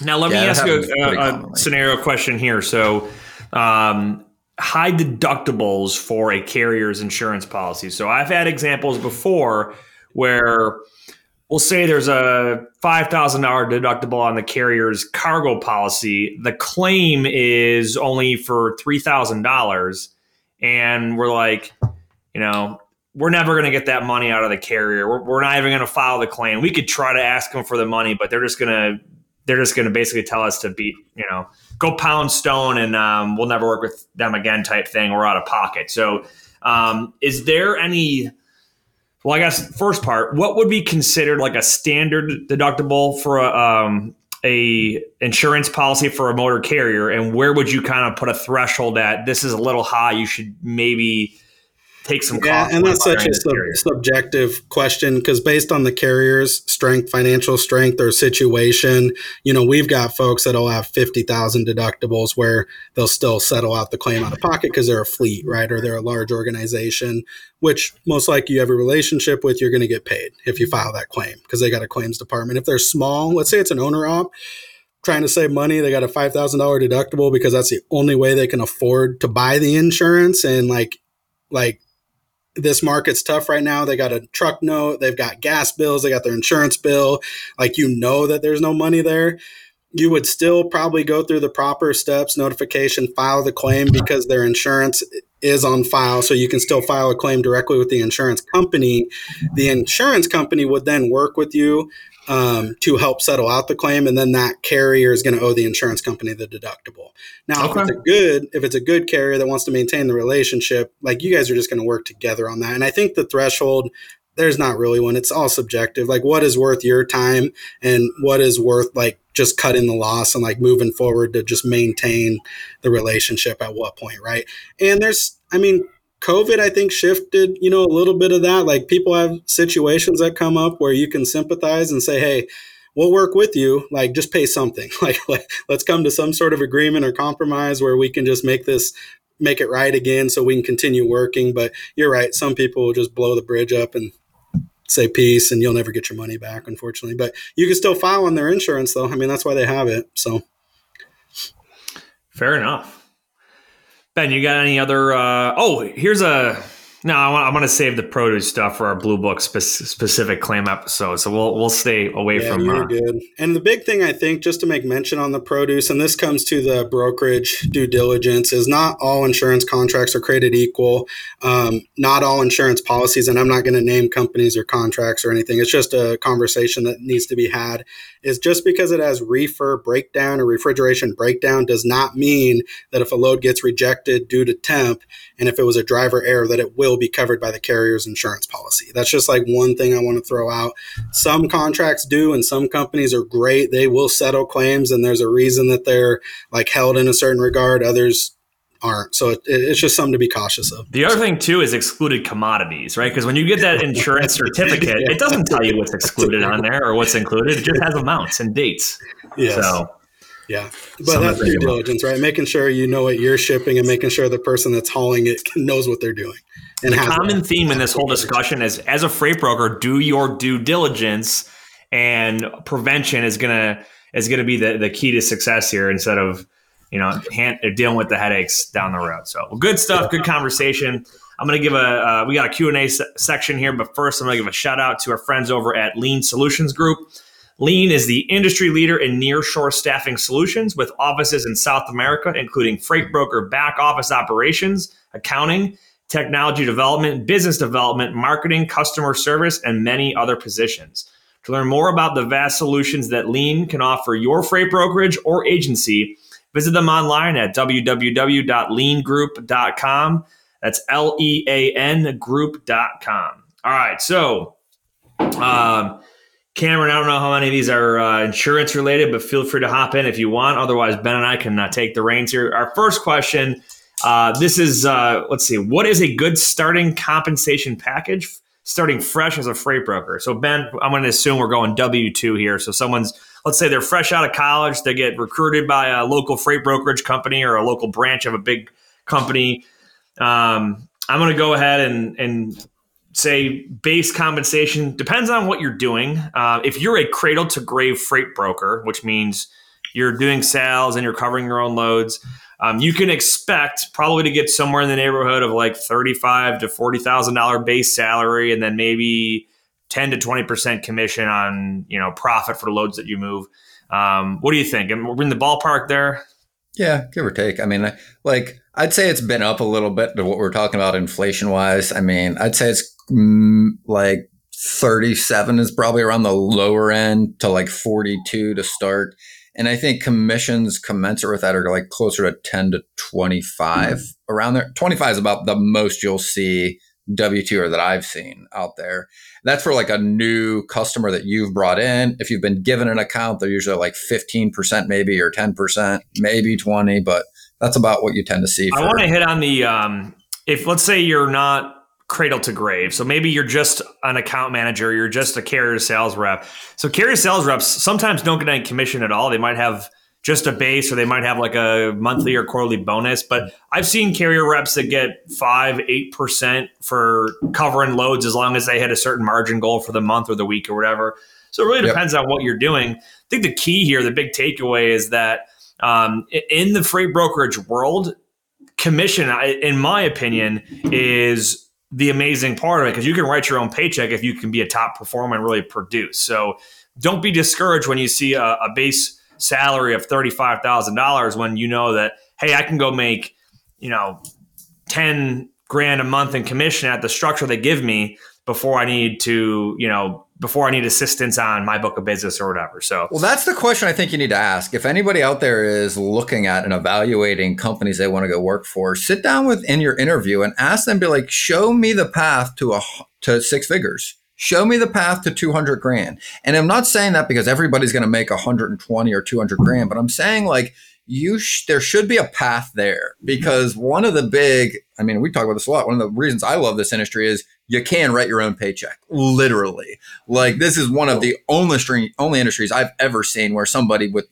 now let yeah, me ask you a, a scenario question here. So um, high deductibles for a carrier's insurance policy. So I've had examples before where we'll say there's a $5,000 deductible on the carrier's cargo policy. The claim is only for $3,000. And we're like, you know, we're never going to get that money out of the carrier. We're, we're not even going to file the claim. We could try to ask them for the money, but they're just going to, they're just going to basically tell us to beat, you know, go pound stone and um, we'll never work with them again type thing. We're out of pocket. So, um, is there any well, I guess first part, what would be considered like a standard deductible for a, um, a insurance policy for a motor carrier, and where would you kind of put a threshold at? This is a little high. You should maybe take some yeah, and that's such a sub- subjective question because based on the carrier's strength, financial strength, or situation, you know, we've got folks that'll have fifty thousand deductibles where they'll still settle out the claim out of pocket because they're a fleet, right, or they're a large organization, which most likely you have a relationship with, you're going to get paid if you file that claim because they got a claims department. If they're small, let's say it's an owner op trying to save money. They got a $5,000 deductible because that's the only way they can afford to buy the insurance. And like, like this market's tough right now. They got a truck note, they've got gas bills, they got their insurance bill. Like you know that there's no money there. You would still probably go through the proper steps, notification, file the claim because their insurance is on file. So you can still file a claim directly with the insurance company. The insurance company would then work with you um, to help settle out the claim, and then that carrier is going to owe the insurance company the deductible. Now, okay. if it's a good if it's a good carrier that wants to maintain the relationship, like you guys are just going to work together on that. And I think the threshold there's not really one. It's all subjective. Like what is worth your time and what is worth like just cutting the loss and like moving forward to just maintain the relationship at what point, right? And there's I mean, COVID, I think, shifted, you know, a little bit of that. Like people have situations that come up where you can sympathize and say, hey, we'll work with you. Like just pay something. Like, like let's come to some sort of agreement or compromise where we can just make this make it right again so we can continue working. But you're right. Some people will just blow the bridge up and say peace and you'll never get your money back, unfortunately. But you can still file on their insurance though. I mean, that's why they have it. So fair enough. Ben, you got any other? Uh, oh, here's a no, I want, I want to save the produce stuff for our blue book spe- specific claim episode, so we'll we'll stay away yeah, from. You're uh, good. And the big thing I think, just to make mention on the produce, and this comes to the brokerage due diligence, is not all insurance contracts are created equal. Um, not all insurance policies, and I'm not going to name companies or contracts or anything. It's just a conversation that needs to be had. Is just because it has reefer breakdown or refrigeration breakdown does not mean that if a load gets rejected due to temp, and if it was a driver error, that it will will be covered by the carrier's insurance policy. That's just like one thing I want to throw out. Some contracts do, and some companies are great. They will settle claims, and there's a reason that they're like held in a certain regard. Others aren't. So it, it's just something to be cautious of. The other thing too is excluded commodities, right? Because when you get that insurance certificate, yeah. it doesn't tell you what's excluded on there or what's included. It just has amounts and dates. Yes. So yeah, but that's due diligence, right? Making sure you know what you're shipping and making sure the person that's hauling it knows what they're doing. And the common theme in this whole discussion is, as a freight broker, do your due diligence, and prevention is gonna is gonna be the the key to success here instead of you know hand, dealing with the headaches down the road. So well, good stuff, good conversation. I'm going to give a uh, we got a Q&A se- section here, but first I'm going to give a shout out to our friends over at Lean Solutions Group. Lean is the industry leader in nearshore staffing solutions with offices in South America, including freight broker back office operations, accounting, technology development, business development, marketing, customer service, and many other positions. To learn more about the vast solutions that Lean can offer your freight brokerage or agency, visit them online at www.leangroup.com. That's L E A N group.com. All right. So, um, Cameron, I don't know how many of these are uh, insurance related, but feel free to hop in if you want. Otherwise, Ben and I can uh, take the reins here. Our first question uh, this is, uh, let's see, what is a good starting compensation package starting fresh as a freight broker? So, Ben, I'm going to assume we're going W 2 here. So, someone's, let's say they're fresh out of college, they get recruited by a local freight brokerage company or a local branch of a big company. Um, I'm going to go ahead and, and say base compensation depends on what you're doing. Uh, if you're a cradle to grave freight broker, which means you're doing sales and you're covering your own loads, um, you can expect probably to get somewhere in the neighborhood of like thirty-five to forty thousand dollar base salary, and then maybe ten to twenty percent commission on you know profit for loads that you move. Um, what do you think? We're in the ballpark there. Yeah, give or take. I mean, like I'd say it's been up a little bit to what we're talking about inflation wise. I mean, I'd say it's mm, like 37 is probably around the lower end to like 42 to start. And I think commissions commensurate with that are like closer to 10 to 25 mm-hmm. around there. 25 is about the most you'll see W2 or that I've seen out there. That's for like a new customer that you've brought in. If you've been given an account, they're usually like 15% maybe or 10%, maybe 20, but that's about what you tend to see. I want to hit on the, um, if let's say you're not cradle to grave. So maybe you're just an account manager, you're just a carrier sales rep. So carrier sales reps sometimes don't get any commission at all. They might have just a base or they might have like a monthly or quarterly bonus. But I've seen carrier reps that get five, eight percent for covering loads as long as they hit a certain margin goal for the month or the week or whatever. So it really depends yep. on what you're doing. I think the key here, the big takeaway is that um, in the freight brokerage world, commission, in my opinion, is the amazing part of it because you can write your own paycheck if you can be a top performer and really produce. So don't be discouraged when you see a, a base salary of $35,000 when you know that, hey, I can go make, you know, 10 grand a month in commission at the structure they give me before I need to, you know, before I need assistance on my book of business or whatever. So, well, that's the question I think you need to ask. If anybody out there is looking at and evaluating companies they want to go work for, sit down with in your interview and ask them, be like, show me the path to a to six figures. Show me the path to 200 grand. And I'm not saying that because everybody's going to make 120 or 200 grand, but I'm saying like you sh- there should be a path there mm-hmm. because one of the big i mean we talk about this a lot. One of the reasons i love this industry is you can write your own paycheck literally. Like this is one of the only string, only industries i've ever seen where somebody with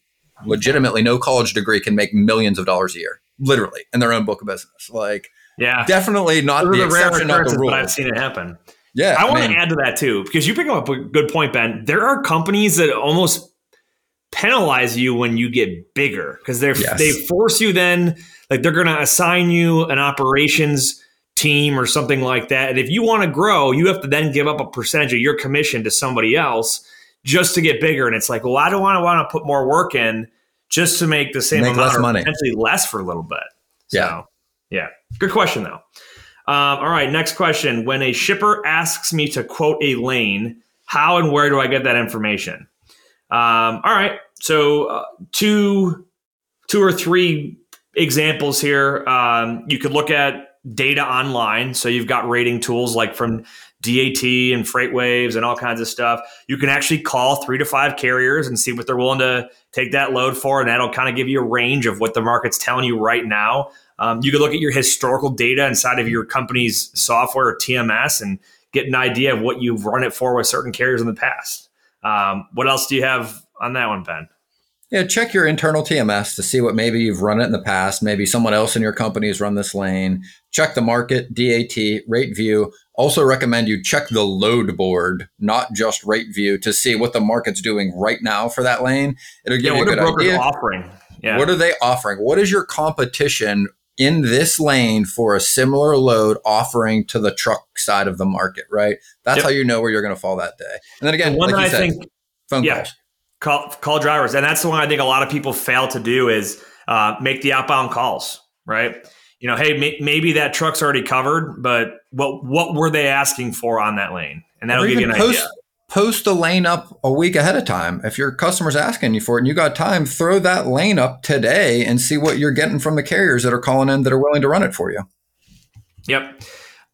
legitimately no college degree can make millions of dollars a year literally in their own book of business. Like yeah. definitely not the, the exception not the rule but i've seen it happen. Yeah i want to add to that too because you pick up a good point ben. There are companies that almost penalize you when you get bigger because they yes. they force you then like they're going to assign you an operations team or something like that. And if you want to grow you have to then give up a percentage of your commission to somebody else just to get bigger. And it's like well i don't want to want to put more work in just to make the same make amount less money. potentially less for a little bit? So, yeah. yeah. Good question though. Um, all right next question. When a shipper asks me to quote a lane how and where do i get that information? Um, all right, so uh, two, two or three examples here. Um, you could look at data online. So you've got rating tools like from DAT and FreightWaves and all kinds of stuff. You can actually call three to five carriers and see what they're willing to take that load for, and that'll kind of give you a range of what the market's telling you right now Um, you can look at your historical data inside of your company's software or TMS and get an idea of what you've run it for with certain carriers in the past. Um, what else do you have on that one, Ben? Yeah, check your internal TMS to see what maybe you've run it in the past. Maybe someone else in your company has run this lane. Check the market, DAT, rate view. Also recommend you check the load board, not just rate view, to see what the market's doing right now for that lane. It'll give yeah, you a good idea. offering? Yeah. What are they offering? What is your competition in this lane for a similar load offering to the truck side of the market, right? That's yep. how you know where you're going to fall that day. And then again, the one like said, I think, phone yeah, calls. Call, call drivers. And that's the one I think a lot of people fail to do is uh, make the outbound calls, right? You know, hey, may, maybe that truck's already covered, but what what were they asking for on that lane? And that'll give you an post, idea post the lane up a week ahead of time. If your customer's asking you for it and you got time, throw that lane up today and see what you're getting from the carriers that are calling in that are willing to run it for you. Yep.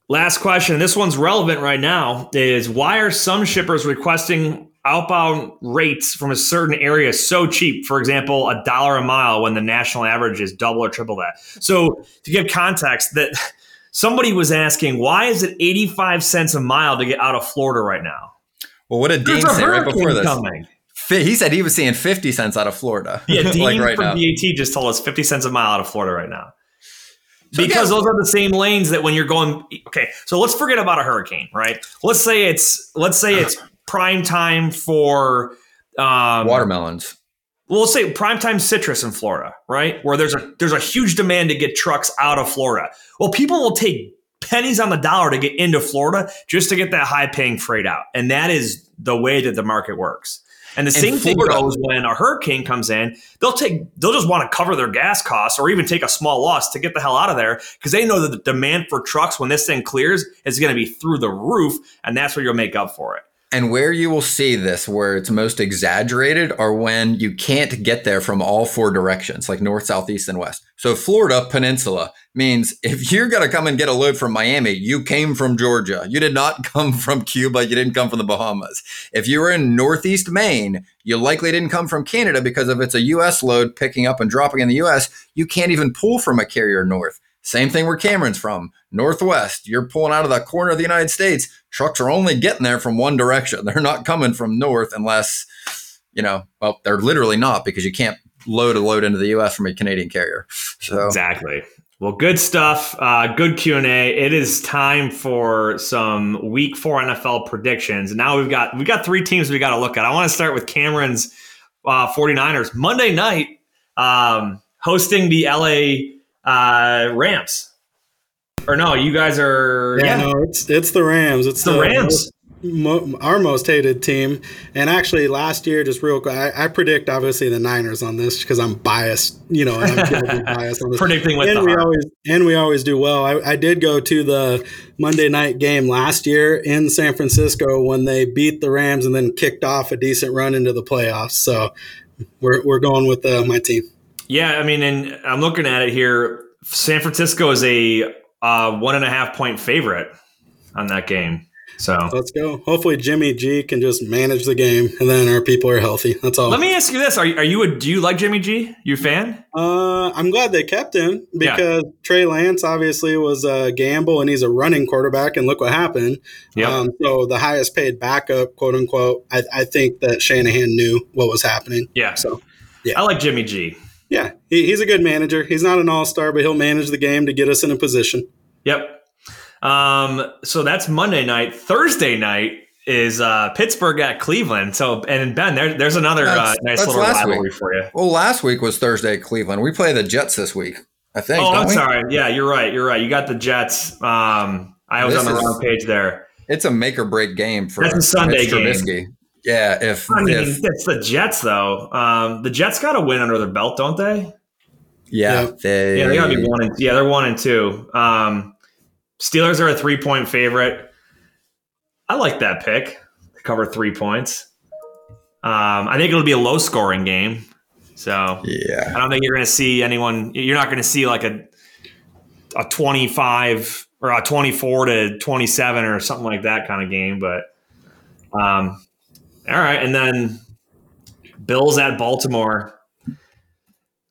Last question. This one's relevant right now is why are some shippers requesting outbound rates from a certain area so cheap? For example, a dollar a mile when the national average is double or triple that. So to give context that somebody was asking, why is it 85 cents a mile to get out of Florida right now? Well, what did Dean say right before this? Coming. He said he was seeing 50 cents out of Florida. Yeah, Dean like right from now. DAT just told us 50 cents a mile out of Florida right now. So because yeah. those are the same lanes that when you're going okay, so let's forget about a hurricane, right? Let's say it's let's say it's prime time for um, watermelons. Well, let's say prime time citrus in Florida, right? Where there's a there's a huge demand to get trucks out of Florida. Well, people will take pennies on the dollar to get into Florida just to get that high paying freight out. And that is the way that the market works. And the same thing goes when a hurricane comes in, they'll take they'll just want to cover their gas costs or even take a small loss to get the hell out of there because they know that the demand for trucks when this thing clears is going to be through the roof and that's where you'll make up for it. And where you will see this, where it's most exaggerated, are when you can't get there from all four directions, like north, south, east, and west. So, Florida Peninsula means if you're going to come and get a load from Miami, you came from Georgia. You did not come from Cuba. You didn't come from the Bahamas. If you were in Northeast Maine, you likely didn't come from Canada because if it's a U.S. load picking up and dropping in the U.S., you can't even pull from a carrier north. Same thing where Cameron's from, Northwest. You're pulling out of the corner of the United States. Trucks are only getting there from one direction. They're not coming from north unless, you know, well, they're literally not because you can't load a load into the U.S. from a Canadian carrier. So exactly. Well, good stuff. Uh, good Q and A. It is time for some Week Four NFL predictions. Now we've got we've got three teams we got to look at. I want to start with Cameron's uh, 49ers Monday night um, hosting the LA uh, Rams. Or no, you guys are. Yeah, yeah. no, it's it's the Rams. It's the, the Rams. Mo- our most hated team. And actually, last year, just real quick, I, I predict obviously the Niners on this because I'm biased, you know, and I'm biased on this. Predicting with and the we heart. always and we always do well. I, I did go to the Monday night game last year in San Francisco when they beat the Rams and then kicked off a decent run into the playoffs. So we're we're going with uh, my team. Yeah, I mean, and I'm looking at it here. San Francisco is a uh, one and a half point favorite on that game. So let's go. Hopefully, Jimmy G can just manage the game, and then our people are healthy. That's all. Let me ask you this: Are, are you a do you like Jimmy G? You fan? Uh, I'm glad they kept him because yeah. Trey Lance obviously was a gamble, and he's a running quarterback, and look what happened. Yeah. Um, so the highest paid backup, quote unquote. I, I think that Shanahan knew what was happening. Yeah. So yeah, I like Jimmy G. Yeah, he, he's a good manager. He's not an all star, but he'll manage the game to get us in a position. Yep. Um, so that's Monday night. Thursday night is uh, Pittsburgh at Cleveland. So and Ben, there, there's another uh, nice little rivalry week. for you. Well, last week was Thursday at Cleveland. We play the Jets this week. I think. Oh, I'm we? sorry. Yeah, you're right. You're right. You got the Jets. Um, I was this on the is, wrong page there. It's a make or break game for that's a Sunday game. Yeah, if I mean if, it's the Jets though. Um, the Jets got a win under their belt, don't they? Yeah, they yeah they gotta be one and yeah they're one and two. Um, Steelers are a three point favorite. I like that pick to cover three points. Um, I think it'll be a low scoring game. So yeah, I don't think you're going to see anyone. You're not going to see like a a 25 or a 24 to 27 or something like that kind of game. But um, all right, and then Bills at Baltimore.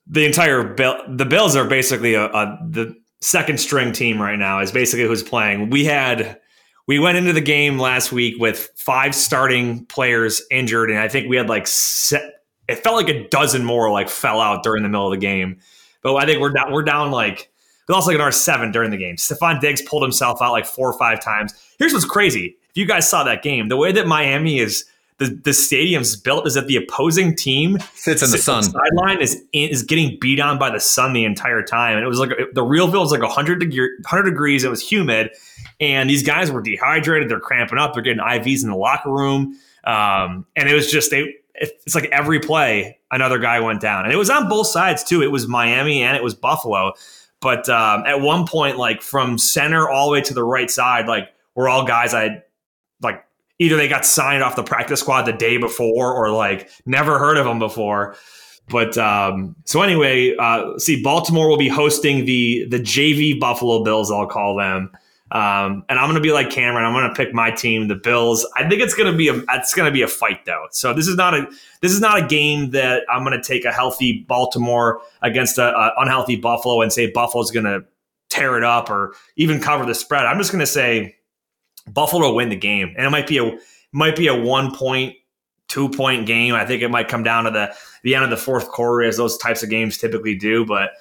the entire bill. The Bills are basically a, a the second string team right now. Is basically who's playing. We had we went into the game last week with five starting players injured, and I think we had like set, it felt like a dozen more like fell out during the middle of the game. But I think we're down we're down like we lost like an R seven during the game. Stefon Diggs pulled himself out like four or five times. Here's what's crazy. If you guys saw that game, the way that Miami is the, the stadium's built is that the opposing team sits in the sun. sideline is is getting beat on by the sun the entire time, and it was like the real field was like 100 degree, 100 degrees. It was humid, and these guys were dehydrated. They're cramping up. They're getting IVs in the locker room, um, and it was just they. It's like every play, another guy went down, and it was on both sides too. It was Miami and it was Buffalo, but um, at one point, like from center all the way to the right side, like were all guys I like either they got signed off the practice squad the day before or like never heard of them before. But um, so anyway, uh, see, Baltimore will be hosting the the JV Buffalo Bills. I'll call them, um, and I'm going to be like Cameron. I'm going to pick my team, the Bills. I think it's going to be a it's going to be a fight though. So this is not a this is not a game that I'm going to take a healthy Baltimore against a, a unhealthy Buffalo and say Buffalo's going to tear it up or even cover the spread. I'm just going to say Buffalo win the game, and it might be a might be a one point, two point game. I think it might come down to the the end of the fourth quarter, as those types of games typically do. But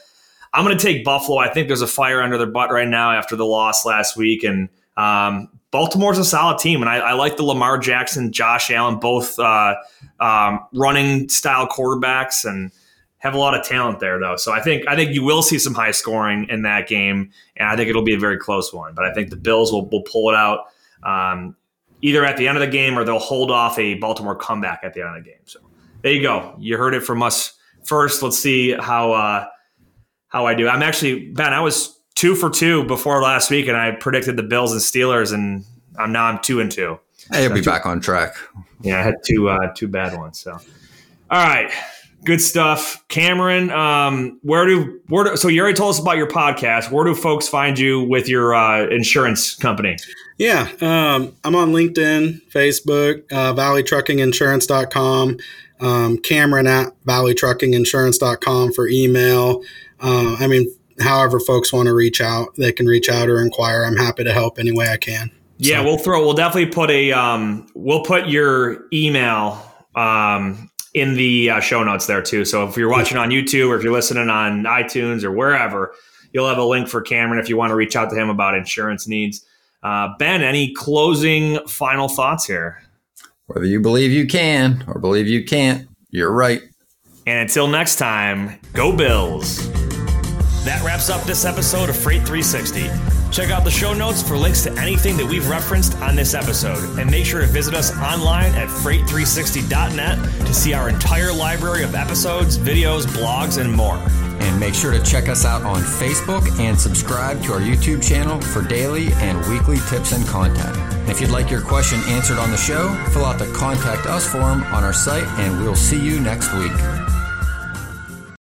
I'm going to take Buffalo. I think there's a fire under their butt right now after the loss last week, and um, Baltimore's a solid team, and I, I, like the Lamar Jackson, Josh Allen, both uh, um, running style quarterbacks, and have a lot of talent there, though. So I think I think you will see some high scoring in that game, and I think it'll be a very close one. But I think the Bills will, will pull it out um, either at the end of the game or they'll hold off a Baltimore comeback at the end of the game. So there you go. You heard it from us first. Let's see how uh, how I do. I'm actually Ben. I was two for two before last week, and I predicted the Bills and Steelers, and I'm now I'm two and two. Hey, you'll be back on track. Yeah, I had two uh, two bad ones. So, all right, good stuff, Cameron. Um, where do where do, so you already told us about your podcast. Where do folks find you with your uh, insurance company? Yeah, um, I'm on LinkedIn, Facebook, uh, ValleyTruckingInsurance.com, um, Cameron at ValleyTruckingInsurance.com for email. Uh, I mean, however folks want to reach out, they can reach out or inquire. I'm happy to help any way I can. Yeah, so. we'll throw. We'll definitely put a. Um, we'll put your email um, in the uh, show notes there too. So if you're watching on YouTube or if you're listening on iTunes or wherever, you'll have a link for Cameron if you want to reach out to him about insurance needs. Uh, ben, any closing final thoughts here? Whether you believe you can or believe you can't, you're right. And until next time, go Bills. That wraps up this episode of Freight 360. Check out the show notes for links to anything that we've referenced on this episode. And make sure to visit us online at freight360.net to see our entire library of episodes, videos, blogs, and more. And make sure to check us out on Facebook and subscribe to our YouTube channel for daily and weekly tips and content. If you'd like your question answered on the show, fill out the Contact Us form on our site, and we'll see you next week.